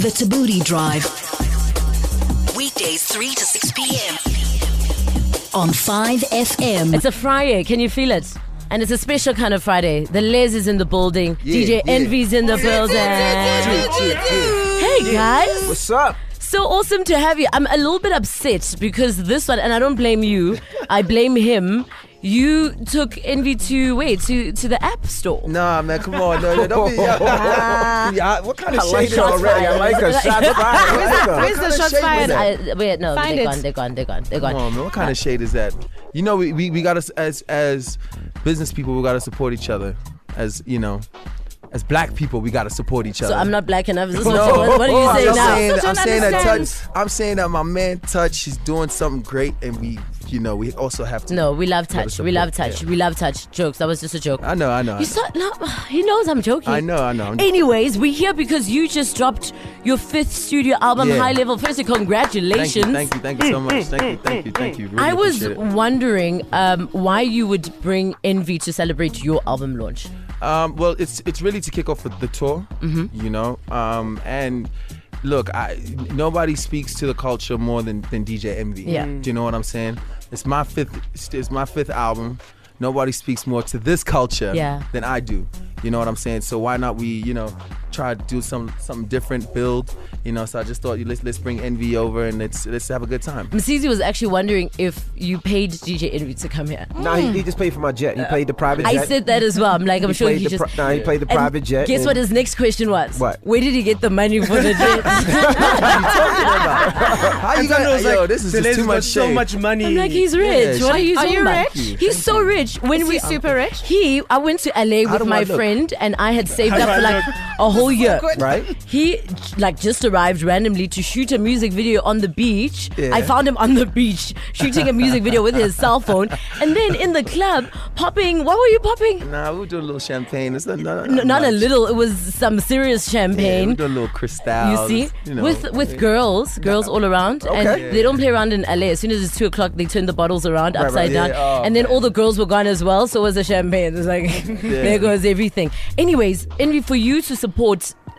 The Thabooty Drive. Weekdays 3 to 6 p.m. on 5FM. It's a Friday. Can you feel it? And it's a special kind of Friday. The Les is in the building. Yeah, DJ yeah. Envy's in the building. Hey guys. What's up? So awesome to have you. I'm a little bit upset because this one, and I don't blame you, I blame him. You took Envy to where? To to the App Store. Nah, man, come on. No, no, don't be, yeah, yeah, what kind of I like shade is already. I that? like her. Shots fired. I like her. Where's the kind shots shade fired? I, wait, no, Find they're it. gone, they're gone, they're gone, they're gone. Come on, man. What kind of shade is that? You know, we, we, we got to, as, as business people, we got to support each other. As, you know, as black people, we got to support each other. So I'm not black enough. No. what, what, are you I'm saying now? saying, I'm saying that touch. I'm saying that my man Touch is doing something great, and we, you know, we also have to. No, we love touch. We love touch. yeah. We love touch. Jokes. That was just a joke. I know, I know. You no, he knows I'm joking. I know, I know. I'm- Anyways, we're here because you just dropped your fifth studio album, Yeah. High Level. Firstly, Thank congratulations. you, thank you, thank you so much. Thank you, thank you, thank you. Really I was wondering um, why you would bring Envy to celebrate your album launch. Um, well, it's it's really to kick off the tour, Mm-hmm. you know. Um, and look, I nobody speaks to the culture more than, than DJ Envy. Yeah. Do you know what I'm saying? It's my fifth. It's, it's my fifth album. Nobody speaks more to this culture Yeah. than I do. You know what I'm saying? So why not we, you know, try to do some something different, build, you know? So I just thought let's let's bring Envy over and let's let's have a good time. Msizi was actually wondering if you paid DJ Envy to come here. Nah, he, he just paid for my jet. He paid the private jet. I said that as well. I'm like, I'm he sure he just. pri- nah, he played the And private jet. Guess what his next question was? What? Where did he get the money for the jet? How are you gonna? Yo, this is just too much so shade. much money. I'm like, he's rich. Yeah, what are you Are talking you about? rich? He's so rich. When Is we he super rich? He, I went to LA with my friend, and I had saved up for like a whole year. right? He like just arrived randomly to shoot a music video on the beach. Yeah. I found him on the beach shooting a music video with his cell phone, and then in the club popping. What were you popping? Nah, we'll do a little champagne. It's not, not, N- not a little. It was some serious Yeah, champagne. we'll do a little Cristal. You see, you know. with with girls, girls all around, and Okay. they don't play around in LA. As soon as it's two o'clock, they turn the bottles around Right, upside right. down, Yeah, oh, and then man. all the girls were gone as well. So was the champagne. It's like there goes everything. Anyways, Envy, for you to support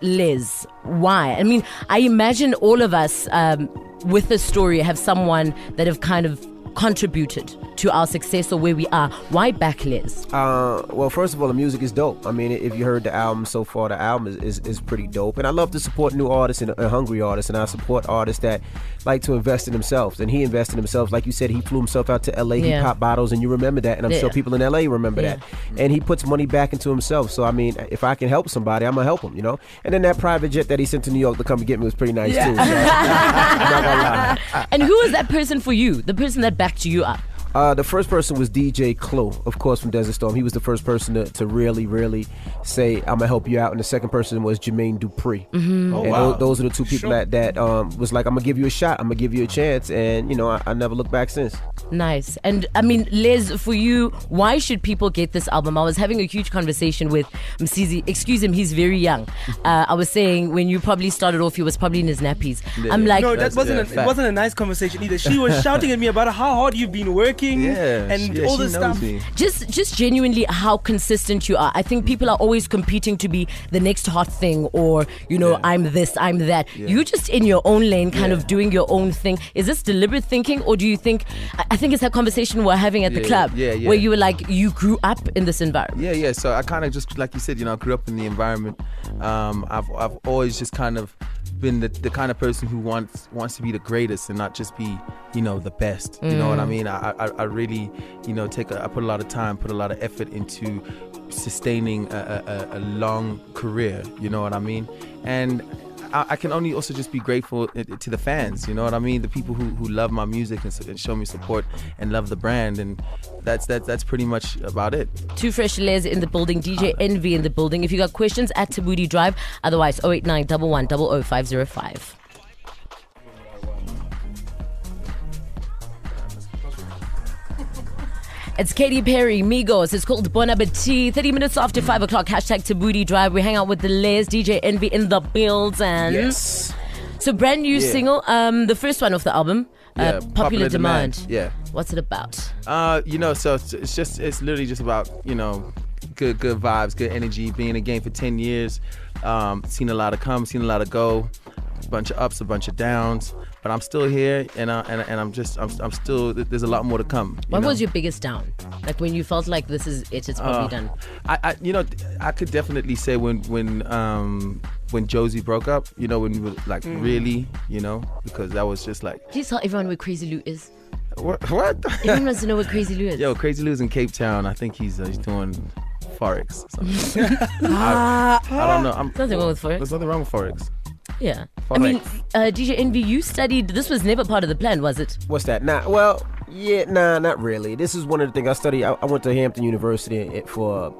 Les, why? I mean, I imagine all of us um, with the story have someone that have kind of contributed to our success or where we are. Why back Les? Uh, well, first of all, the music is dope. I mean, if you heard the album so far, the album is, is, is pretty dope. And I love to support new artists and, and hungry artists, and I support artists that like to invest in themselves. And he invested in himself. Like you said, he flew himself out to LA, he Yeah. popped bottles, and you remember that. And I'm Yeah. sure people in LA remember Yeah. that. And he puts money back into himself. So, I mean, if I can help somebody, I'm going to help him, you know? And then that private jet that he sent to New York to come and get me was pretty nice, too. So, I'm not gonna lie. and who was that person for you? The person that backed you up? Uh, the first person was DJ Clue, of course, from Desert Storm. He was the first person to, to really, really say, "I'm gonna help you out." And the second person was Jermaine Dupri. Mm-hmm. Oh, and wow. tho- those are the two people that that um, was like, "I'm gonna give you a shot. I'm gonna give you a chance." And you know, I, I never looked back since. Nice. And I mean, Liz, for you, why should people get this album? I was having a huge conversation with Msizi. Excuse him, he's very young. Uh, I was saying when you probably started off, he was probably in his nappies. Yeah. I'm like, No, that wasn't yeah, a, it wasn't a nice conversation either. She was shouting at me about how hard you've been working Yeah, and she- yeah, all she this stuff. me. just just genuinely how consistent you are. I think people are always competing to be the next hot thing or, you know, Yeah. I'm this, I'm that. You're just in your own lane, kind Yeah. of doing your own thing. Is this deliberate thinking or do you think I- I think it's that conversation we're having at the Yeah, club yeah, yeah. where you were like you grew up in this environment. Yeah, yeah. So I kind of just like you said, you know, I grew up in the environment. Um, I've I've always just kind of been the, the kind of person who wants wants to be the greatest and not just be you know the best. You know what I mm. mean? I, I I really you know take a, I put a lot of time, put a lot of effort into sustaining a, a, a- a long career. You know what I mean? And I, I can only also just be grateful uh, uh, to the fans. You know what I mean? The people who, who love my music and, and show me support and love the brand, and that's that's that's pretty much about it. Two fresh layers in the building, DJ Envy in the building. If you got questions at Thabooty Drive, otherwise 089 11 505. It's Katy Perry, Migos. It's called Bon Appetit. 30 minutes after 5 o'clock. Hashtag Thabooty Drive. We hang out with the Les, DJ Envy in the building. Yes. So, brand new Yeah. single. Um, The first one off the album, Yeah, uh, Popular, Demand. Yeah. What's it about? Uh, you know, so it's, it's just it's literally just about you know, good good vibes, good energy. Being in the game for ten years, um, seen a lot of come, seen a lot of go. A bunch of ups, a bunch of downs, but I'm still here, and I, and, and I'm just I'm, I'm still there's a lot more to come. What know? was your biggest down? Like when you felt like this is it, it's probably Uh, done. I, I you know I could definitely say when when um when Jozi broke up, you know when we were like Mm. really, you know, because that was just like Please tell everyone where Crazy Lou is. what what. Everyone wants to know where Crazy Lou is. Yo, Crazy Lou's in Cape Town. I think he's uh, he's doing forex. Or something. I, I don't know. I'm, Nothing wrong with forex. There's nothing wrong with forex. Yeah. I mean, uh, DJ Envy, you studied. This was never part of the plan, was it? What's that? Nah, well, yeah, nah, not really. This is one of the things I studied. I, I went to Hampton University for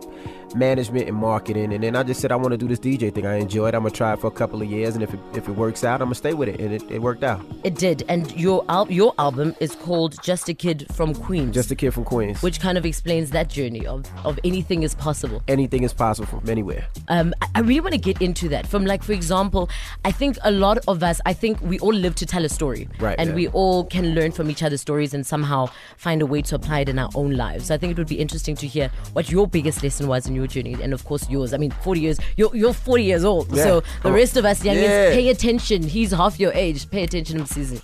management and marketing, and then I just said I want to do this DJ thing. I enjoy it. I'm gonna try it for a couple of years, and if it, if it works out, I'm gonna stay with it, and it, it worked out. It did. And your al- your album is called Just a Kid from Queens. Just a kid from Queens. which kind of explains that journey of, of anything is possible. anything is possible from anywhere. Um, I, I really want to get into that. From like, for example, I think a lot of us, I think we all live to tell a story, Right, And yeah. we all can learn from each other's stories and somehow find a way to apply it in our own lives. So I think it would be interesting to hear what your biggest lesson was in your journey, and of course yours. I mean, 40 years. You're you're 40 years old, Yeah. so the Come on. rest of us youngins, Yeah. pay attention. He's half your age. Pay attention, season.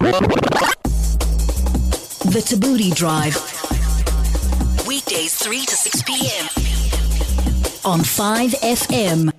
The Thabooty Drive. Weekdays 3 to 6 p.m. on 5FM.